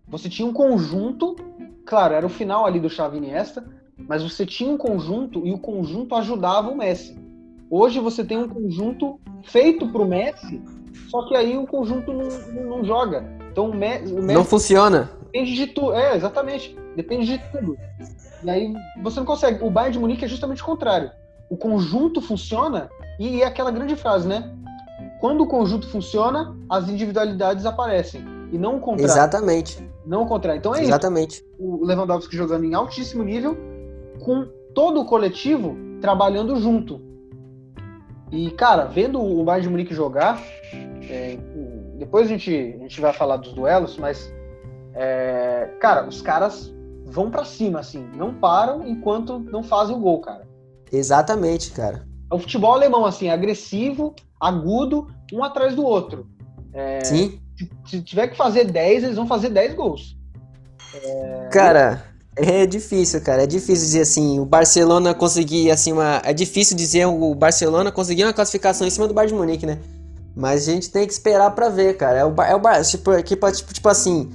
S1: Você tinha um conjunto, claro, era o final ali do Xavi Iniesta, mas você tinha um conjunto e o conjunto ajudava o Messi. Hoje você tem um conjunto feito para o Messi, só que aí o conjunto não, não, não, joga. Então o Messi, o Messi
S4: Não funciona.
S1: depende de tudo. É, exatamente. Depende de tudo. E aí você não consegue. O Bayern de Munique é justamente o contrário. O conjunto funciona e é aquela grande frase, né? Quando o conjunto funciona, as individualidades aparecem. E não o contrário.
S4: Exatamente.
S1: Não o contrário. Então é isso.
S4: Exatamente.
S1: O Lewandowski jogando em altíssimo nível, com todo o coletivo trabalhando junto. E, cara, vendo o Bayern de Munique jogar, é, depois a gente, a gente vai falar dos duelos, mas, é, cara, os caras vão pra cima, assim, não param enquanto não fazem o gol, cara.
S4: Exatamente, cara.
S1: É o futebol alemão, assim, agressivo, agudo, um atrás do outro.
S4: Sim.
S1: Se, tiver que fazer 10, eles vão fazer 10 gols.
S4: Cara, é difícil, cara. É difícil dizer assim, o Barcelona conseguir assim uma, é difícil dizer o Barcelona conseguir uma classificação em cima do Bayern de Munique, né? Mas a gente tem que esperar pra ver, cara. É o, Bar- é o Bar- tipo, tipo, tipo assim,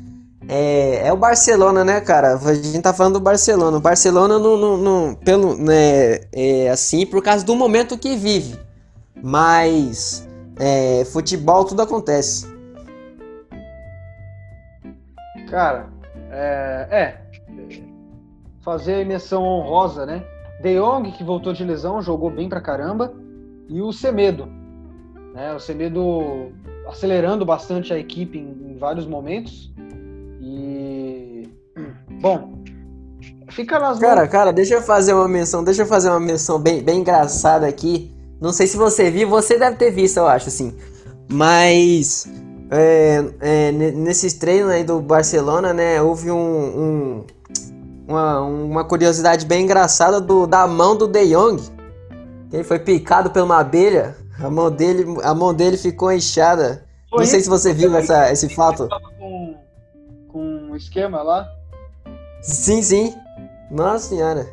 S4: é, é o Barcelona, né, cara? A gente tá falando do Barcelona. O Barcelona não, não, não- pelo, né, é assim por causa do momento que vive. Mas é, futebol tudo acontece.
S1: Cara, é, é, fazer a menção honrosa, né? De Jong, que voltou de lesão, jogou bem pra caramba, e o Semedo, né? O Semedo acelerando bastante a equipe em, em vários momentos. Bom, fica nas mãos.
S4: Cara, cara, deixa eu fazer uma menção, deixa eu fazer uma menção bem, bem engraçada aqui. Não sei se você viu, você deve ter visto, eu acho, assim. Mas é, é, ne- nesses treinos aí do Barcelona, né, houve um, um- uma, uma curiosidade bem engraçada do, da mão do De Jong. Ele foi picado por uma abelha, a mão dele, a mão dele ficou inchada.
S1: Foi
S4: Não sei
S1: isso
S4: se você viu essa, esse fato.
S1: com, com um esquema lá.
S4: Sim, sim. Nossa senhora.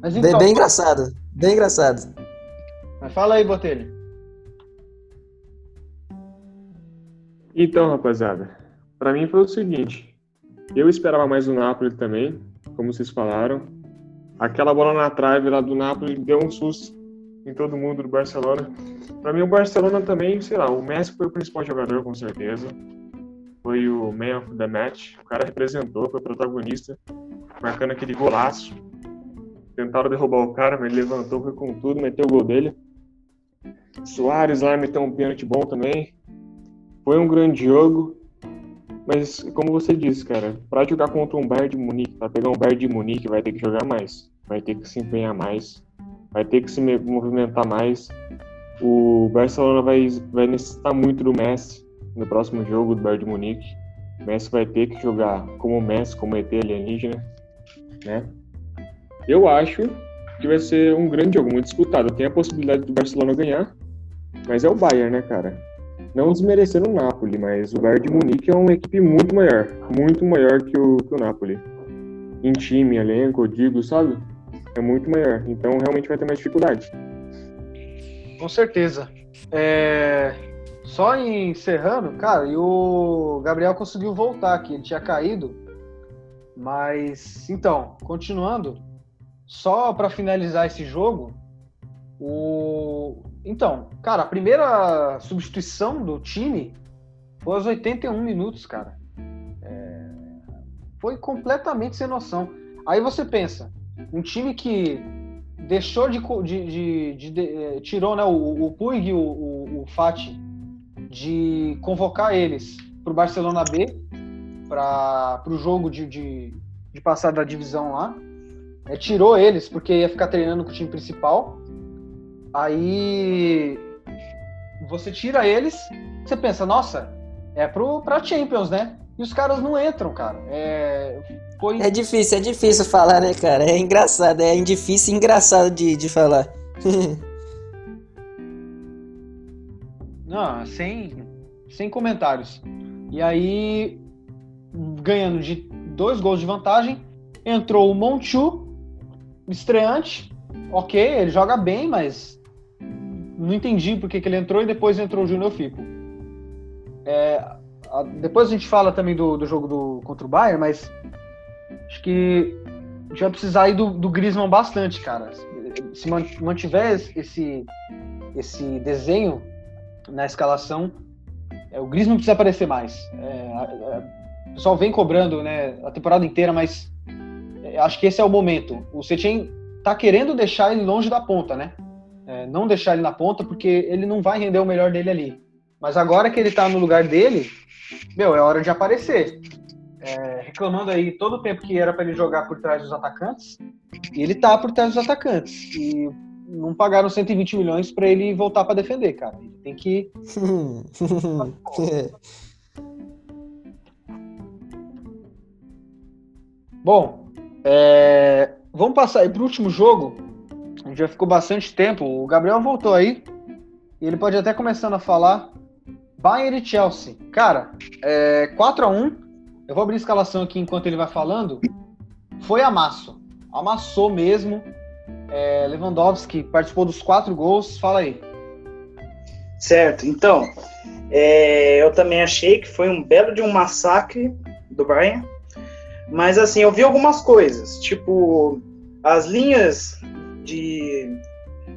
S1: Mas
S4: Bem,
S1: então,
S4: bem engraçado. Bem engraçado.
S1: mas fala aí, Botelho.
S2: Então, rapaziada, pra mim foi o seguinte: eu esperava mais do Napoli também, como vocês falaram. Aquela bola na trave lá do Napoli deu um susto em todo mundo do Barcelona. Pra mim, o Barcelona também, sei lá, o Messi foi o principal jogador, com certeza. Foi o man of the match. O cara representou, foi protagonista, marcando aquele golaço. Tentaram derrubar o cara, mas ele levantou, foi com tudo, meteu o gol dele. Soares lá meteu um pênalti bom também. Foi um grande jogo, mas como você disse, cara, para jogar contra um Bayern de Munique, para pegar um Bayern de Munique, vai ter que jogar mais, vai ter que se empenhar mais, vai ter que se me- movimentar mais. O Barcelona vai, vai necessitar muito do Messi no próximo jogo do Bayern de Munique. O Messi vai ter que jogar como Messi, como ET alienígena, né? Eu acho que vai ser um grande jogo, muito disputado. Tem a possibilidade do Barcelona ganhar, mas é o Bayern, né, cara? não desmerecendo o Napoli, mas o Bayern de Munique é uma equipe muito maior, muito maior que o, que o Napoli. Em time, elenco, digo, sabe? É muito maior, então realmente vai ter mais dificuldade.
S1: Com certeza. É, Só encerrando, cara, e o Gabriel conseguiu voltar aqui, ele tinha caído. Mas, então, continuando, só para finalizar esse jogo, o. Então, cara, a primeira substituição do time foi aos 81 minutos, cara. É, Foi completamente sem noção. Aí você pensa, um time que deixou de. de- de- de- eh, tirou né, o, o Puig e o, o, o Fati de convocar eles para o Barcelona B, para o jogo de, de, de passar da divisão lá. É, tirou eles porque ia ficar treinando com o time principal. Aí você tira eles, você pensa, nossa, é pro, pra Champions, né? E os caras não entram, cara. É, foi,
S4: É difícil, é difícil falar, né, cara? É engraçado, é difícil e engraçado de, de falar.
S1: Não, sem, sem comentários. E aí, ganhando de dois gols de vantagem, entrou o Monchu, estreante. Ok, ele joga bem, mas não entendi por que, ele entrou e depois entrou o Júnior Fico. É, a- depois a gente fala também do, do jogo do, contra o Bayern, mas acho que a gente vai precisar aí do, do Griezmann bastante, cara. Se man- mantiver esse, esse desenho na escalação, É, o Griezmann precisa aparecer mais. É, o pessoal vem cobrando né, a temporada inteira, mas é, acho que esse é o momento. O Setien tá querendo deixar ele longe da ponta, né? É, não deixar ele na ponta, porque ele não vai render o melhor dele ali. Mas agora que ele tá no lugar dele, meu, é hora de aparecer. É, reclamando aí todo o tempo que era para ele jogar por trás dos atacantes, e ele tá por trás dos atacantes. E não pagaram 120 milhões para ele voltar para defender, cara. Ele tem que. Bom, é... vamos passar aí pro último jogo. Já ficou bastante tempo. O Gabriel voltou aí. E ele pode até começando a falar. Bayern e Chelsea. Cara, é 4 a 1 Eu vou abrir a escalação aqui enquanto ele vai falando. Foi amasso. Amassou mesmo. É, Lewandowski participou dos quatro gols. Fala aí.
S3: Certo. Então, é, eu também achei que foi um belo de um massacre do Bayern. Mas assim, eu vi algumas coisas, tipo as linhas de,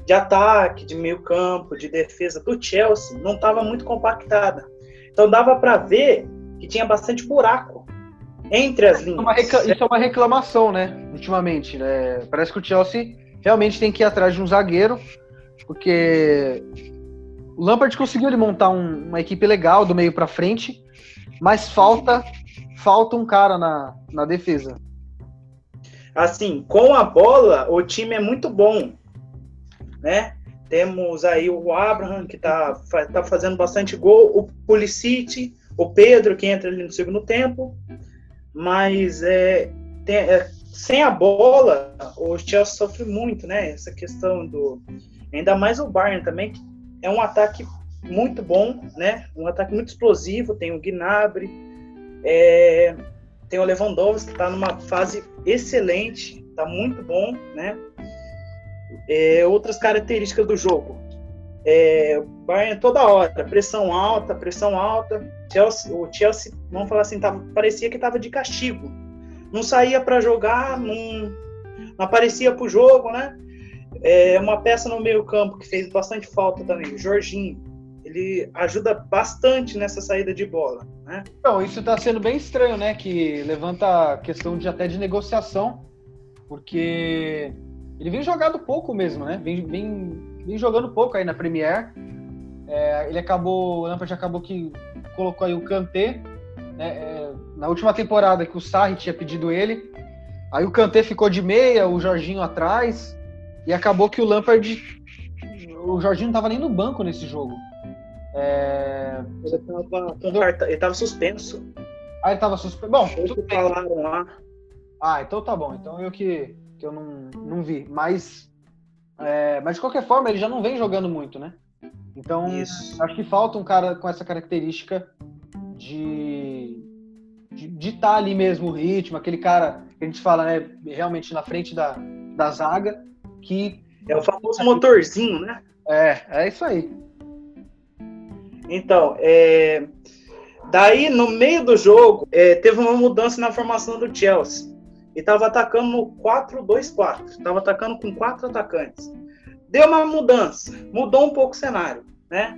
S3: de ataque, de meio campo, de defesa do Chelsea não estava muito compactada. Então dava para ver que tinha bastante buraco entre as linhas.
S1: Isso é uma reclamação, né? Ultimamente, né? Parece que o Chelsea realmente tem que ir atrás de um zagueiro, porque o Lampard conseguiu ele montar um, uma equipe legal do meio para frente, mas falta falta um cara na, na defesa.
S3: Assim, com a bola, o time é muito bom, né? Temos aí o Abraham, que tá, tá fazendo bastante gol, o Pulisic, o Pedro, que entra ali no segundo tempo, mas é, tem, é, sem a bola, o Chelsea sofre muito, né? Essa questão do. Ainda mais o Bayern também, que é um ataque muito bom, né? Um ataque muito explosivo, tem o Gnabry, é, tem o Lewandowski, que está numa fase excelente, está muito bom, né? É, outras características do jogo. É, Bayern toda hora, pressão alta, pressão alta. Chelsea, o Chelsea, vamos falar assim, tava, parecia que estava de castigo. Não saía para jogar, não, não aparecia para o jogo, né? É, uma peça no meio campo que fez bastante falta também, o Jorginho ele ajuda bastante nessa saída de bola, né?
S1: Então, isso está sendo bem estranho, né? Que levanta a questão de até de negociação, porque ele vem jogando pouco mesmo, né? Vem, vem, vem jogando pouco aí na Premier. É, ele acabou, o Lampard acabou que colocou aí o Kanté? É, na última temporada que o Sarri tinha pedido ele, aí o Kanté ficou de meia, o Jorginho atrás, e acabou que o Lampard, o Jorginho não estava nem no banco nesse jogo.
S3: É... Ele estava suspenso.
S1: Ah, ele estava suspenso. Bom,
S3: tudo falaram lá.
S1: Ah, então tá bom. Então eu que, que eu não, não vi. Mas, é, mas de qualquer forma, ele já não vem jogando muito, né? Então, Isso. acho que falta um cara com essa característica de de estar tá ali mesmo o ritmo, aquele cara que a gente fala, né, realmente na frente da, da zaga, que...
S3: É o famoso motorzinho, né?
S1: É, é isso aí.
S3: Então, é... daí no meio do jogo, é, teve uma mudança na formação do Chelsea. E estava atacando no 4-2-4. Estava atacando com quatro atacantes. Deu uma mudança, mudou um pouco o cenário, né?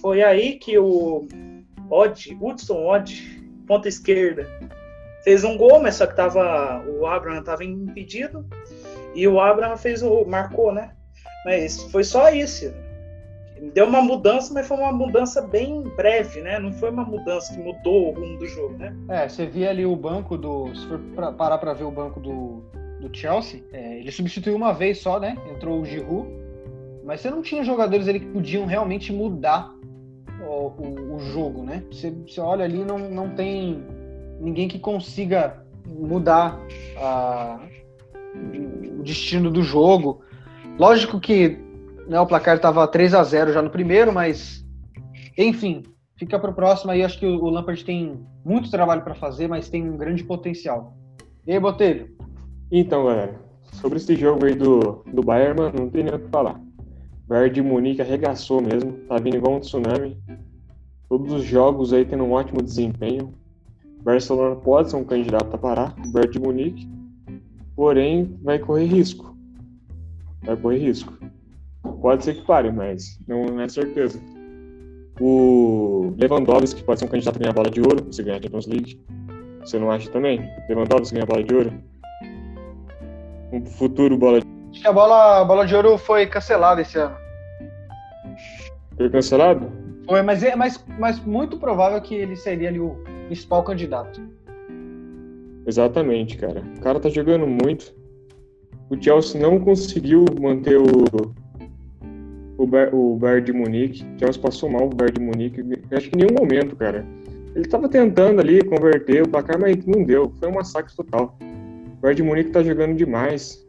S3: Foi aí que o Odd, Hudson Odd, ponta esquerda, fez um gol, mas só que tava, o Abraham estava impedido. E o Abraham fez o. marcou, né? Mas foi só isso deu uma mudança, mas foi uma mudança bem breve, né? Não foi uma mudança que mudou o rumo do jogo, né?
S1: É, você via ali o banco do. Se for pra, parar para ver o banco do, do Chelsea, é, ele substituiu uma vez só, né? Entrou o Giroud, mas você não tinha jogadores ali que podiam realmente mudar o, o, o jogo, né? Você, você olha ali, não, não tem ninguém que consiga mudar a, o destino do jogo. Lógico que né, o placar estava 3 a 0 já no primeiro, mas enfim, fica para o próximo aí. Acho que o Lampard tem muito trabalho para fazer, mas tem um grande potencial. E aí, Botelho?
S2: Então, galera, sobre esse jogo aí do, do Bayern, mano, não tem nem o que falar. Bayern de Munique arregaçou mesmo, tá vindo igual um tsunami. Todos os jogos aí tendo um ótimo desempenho. Barcelona pode ser um candidato a parar, o Bayern de Munique, porém vai correr risco. Vai correr risco. Pode ser que pare, mas não é certeza. O Lewandowski pode ser um candidato a ganhar a bola de ouro se ganhar a Champions League. Você não acha também? Lewandowski ganha a bola de ouro? Um futuro bola de
S1: Acho que a bola, a bola de ouro foi cancelada esse ano.
S2: Foi cancelado?
S1: Foi, mas é mas, mas muito provável que ele seria ali o principal candidato.
S2: Exatamente, cara. O cara tá jogando muito. O Chelsea não conseguiu manter o o, Bar, o Bayern de Munique. O Chelsea passou mal o Bayern de Munique. Acho que em nenhum momento, cara. Ele tava tentando ali converter o placar, mas não deu. Foi um massacre total. O Bayern de Munique tá jogando demais.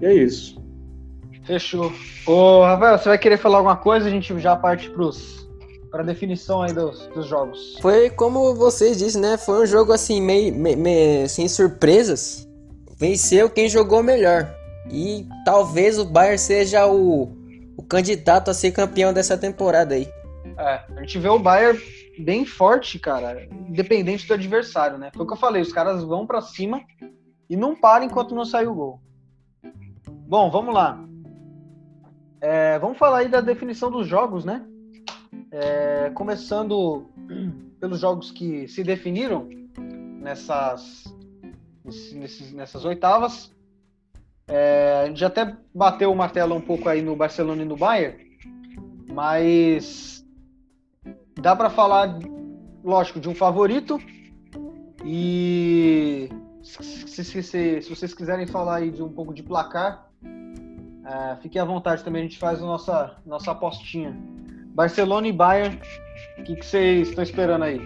S2: E é isso.
S1: Fechou. Ô, Rafael, você vai querer falar alguma coisa? A gente já parte pros para definição aí dos, dos jogos.
S4: Foi como vocês disseram, né? Foi um jogo assim, meio, meio, meio sem surpresas. Venceu quem jogou melhor. E talvez o Bayern seja o, o candidato a ser campeão dessa temporada aí.
S1: É, a gente vê o Bayern bem forte, cara, independente do adversário, né? Foi o que eu falei, os caras vão para cima e não param enquanto não sai o gol. Bom, vamos lá. É, vamos falar aí da definição dos jogos, né? É, começando pelos jogos que se definiram nessas, nesses, nessas oitavas. É, a gente até bateu o martelo um pouco aí no Barcelona e no Bayern, mas dá para falar, lógico, de um favorito e se, se, se, se, vocês quiserem falar aí de um pouco de placar, é, fiquem à vontade também, a gente faz a nossa, nossa apostinha. Barcelona e Bayern, o que, que vocês estão esperando aí?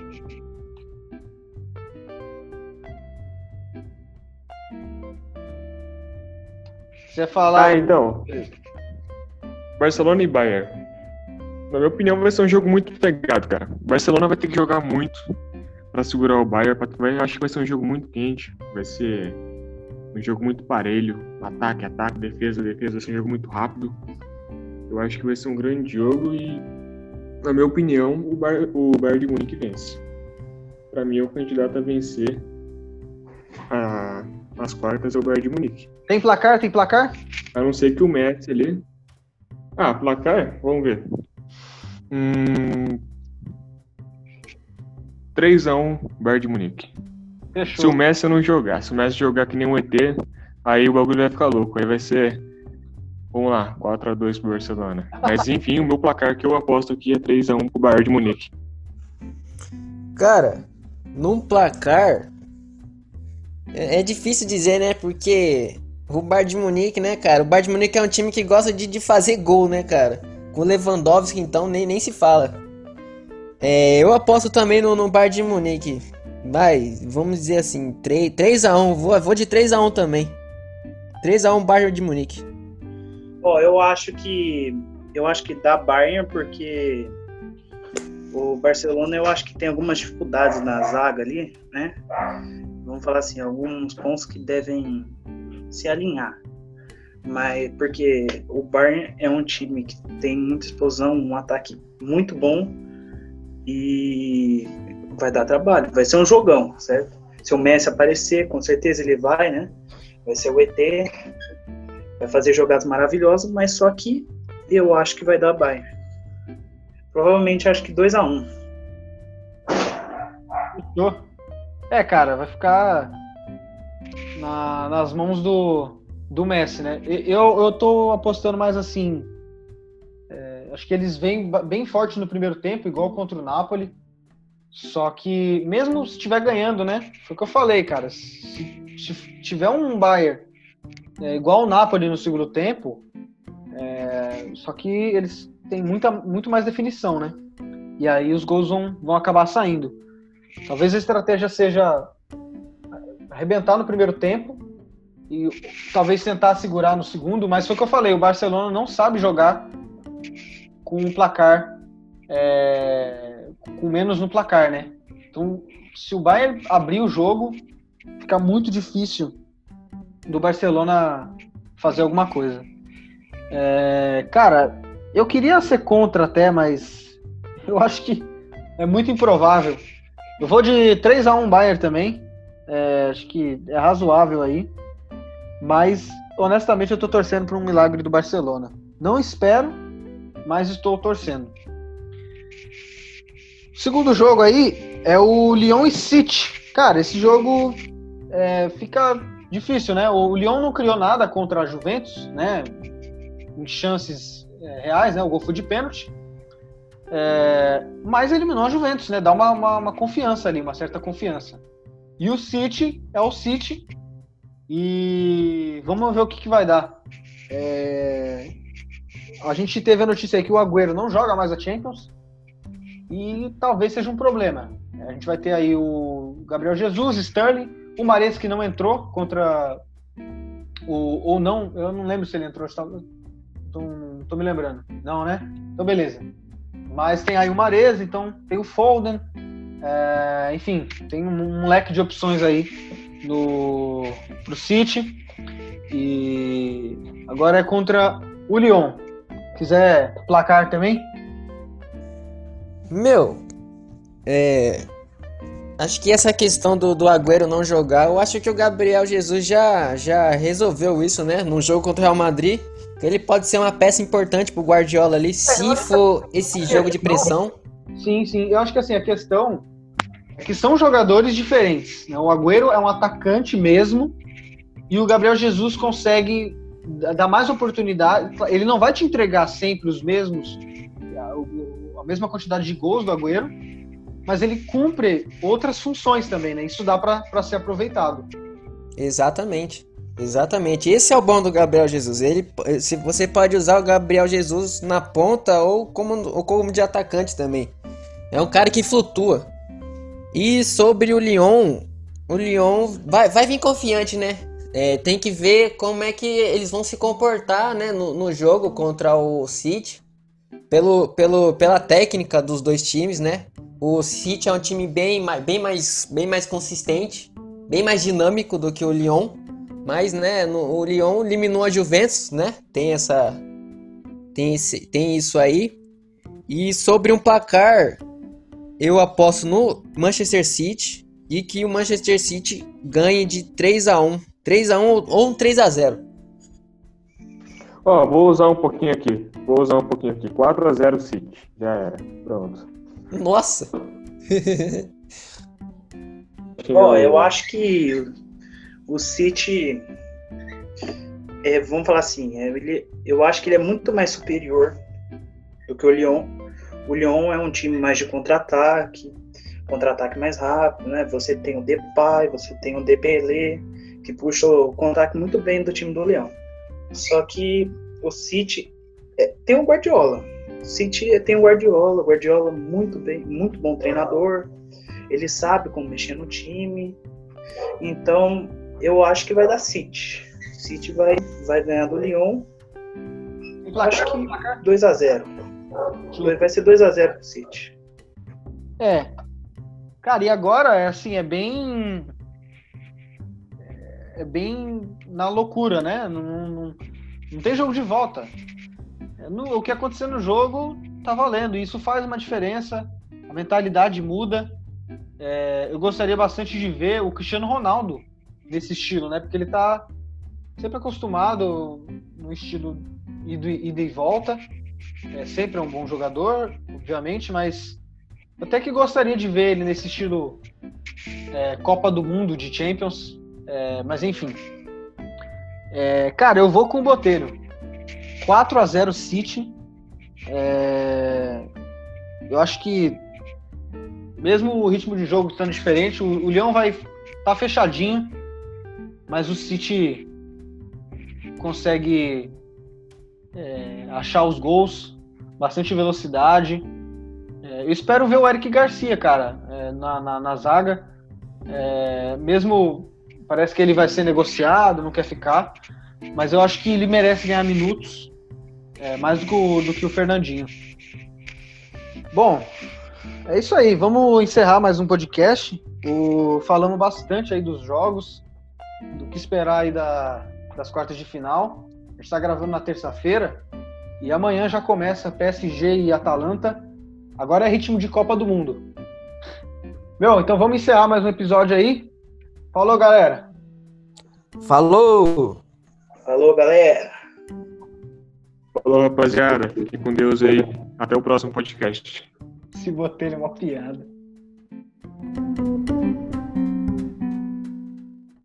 S1: Você falar.
S2: Ah, então. Barcelona e Bayern. Na minha opinião, vai ser um jogo muito pegado, cara. Barcelona vai ter que jogar muito para segurar o Bayern. Pra... Acho que vai ser um jogo muito quente. Vai ser um jogo muito parelho. Ataque, ataque, defesa, defesa. Vai ser um jogo muito rápido. Eu acho que vai ser um grande jogo e, na minha opinião, o, Bar... o Bayern de Munique vence. Para mim, é o candidato a vencer a... as quartas é o Bayern de Munique.
S1: Tem placar? Tem placar?
S2: A não ser que o Messi ali. Ah, placar? Vamos ver. Hum... 3x1 Bayern de Munique.
S1: Fechou.
S2: Se o Messi não jogar, se o Messi jogar que nem um ET, aí o bagulho vai ficar louco. Aí vai ser. Vamos lá, 4x2 pro Barcelona. Mas enfim, o meu placar que eu aposto aqui é 3x1 pro Bayern de Munique.
S4: Cara, num placar. É, é difícil dizer, né? Porque o Bayern de Munique, né, cara? O Bayern de Munique é um time que gosta de, de fazer gol, né, cara? Com o Lewandowski, então, nem, nem se fala. É, eu aposto também no, no Bayern de Munique. Vai, vamos dizer assim, 3, 3 a 1 vou, vou de 3 a 1 também. 3 a 1 Bayern de Munique.
S3: Ó, eu acho que eu acho que dá Bayern porque o Barcelona eu acho que tem algumas dificuldades na zaga ali, né? Vamos falar assim, alguns pontos que devem se alinhar. Mas porque o Bayern é um time que tem muita explosão, um ataque muito bom e vai dar trabalho. Vai ser um jogão, certo? Se o Messi aparecer, com certeza ele vai, né? Vai ser o ET, vai fazer jogadas maravilhosas, mas só que eu acho que vai dar Bayern. Provavelmente acho que 2 a 1 um.
S1: É, cara, vai ficar na, nas mãos do, do Messi, né? Eu, eu tô apostando mais assim. É, acho que eles vêm bem forte no primeiro tempo, igual contra o Napoli. Só que, mesmo se estiver ganhando, né? Foi o que eu falei, cara. Se, se tiver um Bayern é, igual o Napoli no segundo tempo, é, só que eles têm muita, muito mais definição, né? E aí os gols vão, vão acabar saindo. Talvez a estratégia seja arrebentar no primeiro tempo e talvez tentar segurar no segundo, mas foi o que eu falei, o Barcelona não sabe jogar com um placar é, com menos no placar, né? Então, se o Bayern abrir o jogo, fica muito difícil do Barcelona fazer alguma coisa. É, cara, eu queria ser contra até, mas eu acho que é muito improvável. Eu vou de 3 a 1 Bayern também. É, acho que é razoável aí. Mas, honestamente, eu tô torcendo para um milagre do Barcelona. Não espero, mas estou torcendo. Segundo jogo aí é o Lyon e City. Cara, esse jogo é, fica difícil, né? O Lyon não criou nada contra a Juventus, né? Em chances é, reais, né? O gol foi de pênalti. É, mas eliminou a Juventus, né? Dá uma, uma, uma, confiança ali, uma certa confiança. E o City é o City. E vamos ver o que, que vai dar. É, a gente teve a notícia aí que o Agüero não joga mais a Champions. E talvez seja um problema. A gente vai ter aí o Gabriel Jesus, Sterling, o Mares que não entrou contra o. Ou não, eu não lembro se ele entrou. Não tô me lembrando. Não, né? Então, beleza. Mas tem aí o Mares, então tem o Foden. É, enfim, tem um, um, leque de opções aí no, pro City. E agora é contra o Lyon. Quiser placar também?
S4: Meu, é, acho que essa questão do, do Agüero não jogar, eu acho que o Gabriel Jesus já, já resolveu isso, né? No jogo contra o Real Madrid. Ele pode ser uma peça importante pro Guardiola ali, se for esse jogo de pressão.
S1: Sim, sim. Eu acho que assim, a questão é que são jogadores diferentes. Né? O Agüero é um atacante mesmo, e o Gabriel Jesus consegue dar mais oportunidade. Ele não vai te entregar sempre os mesmos, a mesma quantidade de gols do Agüero, mas ele cumpre outras funções também, né? Isso dá para ser aproveitado.
S4: Exatamente. Exatamente. Esse é o bom do Gabriel Jesus. Ele, se você pode usar o Gabriel Jesus na ponta ou como, ou como de atacante também. É um cara que flutua. E sobre o Lyon, o Lyon vai, vai vir confiante, né? É, tem que ver como é que eles vão se comportar né, no, no jogo contra o City. Pelo, pelo, pela técnica dos dois times, né? O City é um time bem, bem, mais, bem mais consistente, bem mais dinâmico do que o Lyon. Mas, né, no, o Lyon eliminou a Juventus, né? Tem essa. Tem, esse, tem isso aí. E sobre um placar, eu aposto no Manchester City e que o Manchester City ganhe de 3 a 1 3 a 1 ou um 3 a 0
S2: Ó, oh, vou usar um pouquinho aqui. Vou usar um pouquinho aqui. 4 a 0 City. Já era. Pronto.
S4: Nossa!
S3: Ó, oh, eu acho que o City, é, vamos falar assim, é, ele, eu acho que ele é muito mais superior do que o Lyon. O Lyon é um time mais de contra-ataque, contra-ataque mais rápido, né? Você tem o Depay, você tem o Dembélé, que puxa o contato muito bem do time do Leão. Só que o City é, tem o Guardiola. O City tem o Guardiola, o Guardiola muito bem, muito bom treinador. Ele sabe como mexer no time. Então, eu acho que vai dar City. City vai, vai ganhar do Lyon. Acho que 2 a 0 Vai ser 2 a 0 pro City.
S1: É. Cara, e agora, é assim, é bem. É bem na loucura, né? Não, não, não tem jogo de volta. É, no, o que aconteceu no jogo tá valendo. Isso faz uma diferença. A mentalidade muda. É, eu gostaria bastante de ver o Cristiano Ronaldo nesse estilo, né? Porque ele tá sempre acostumado no estilo ida, ida e volta. É sempre um bom jogador, obviamente, mas até que gostaria de ver ele nesse estilo é, Copa do Mundo de Champions. É, mas enfim. É, cara, eu vou com o Boteiro. 4 a 0 City. É, eu acho que mesmo o ritmo de jogo estando diferente, o, o Leão vai estar tá fechadinho mas o City consegue é, achar os gols, bastante velocidade. É, eu espero ver o Eric Garcia, cara, é, na, na, na, zaga. É, mesmo parece que ele vai ser negociado, não quer ficar, mas eu acho que ele merece ganhar minutos, é, mais do que, o, do que o Fernandinho. Bom, é isso aí. Vamos encerrar mais um podcast. O, falamos bastante aí dos jogos do que esperar aí da, das quartas de final. A gente está gravando na terça-feira e amanhã já começa PSG e Atalanta. Agora é ritmo de Copa do Mundo. Meu, então vamos encerrar mais um episódio aí. Falou, galera.
S4: Falou!
S3: Falou, galera.
S2: Falou, rapaziada. Fique com Deus aí. Até o próximo podcast.
S1: Esse botelho é uma piada.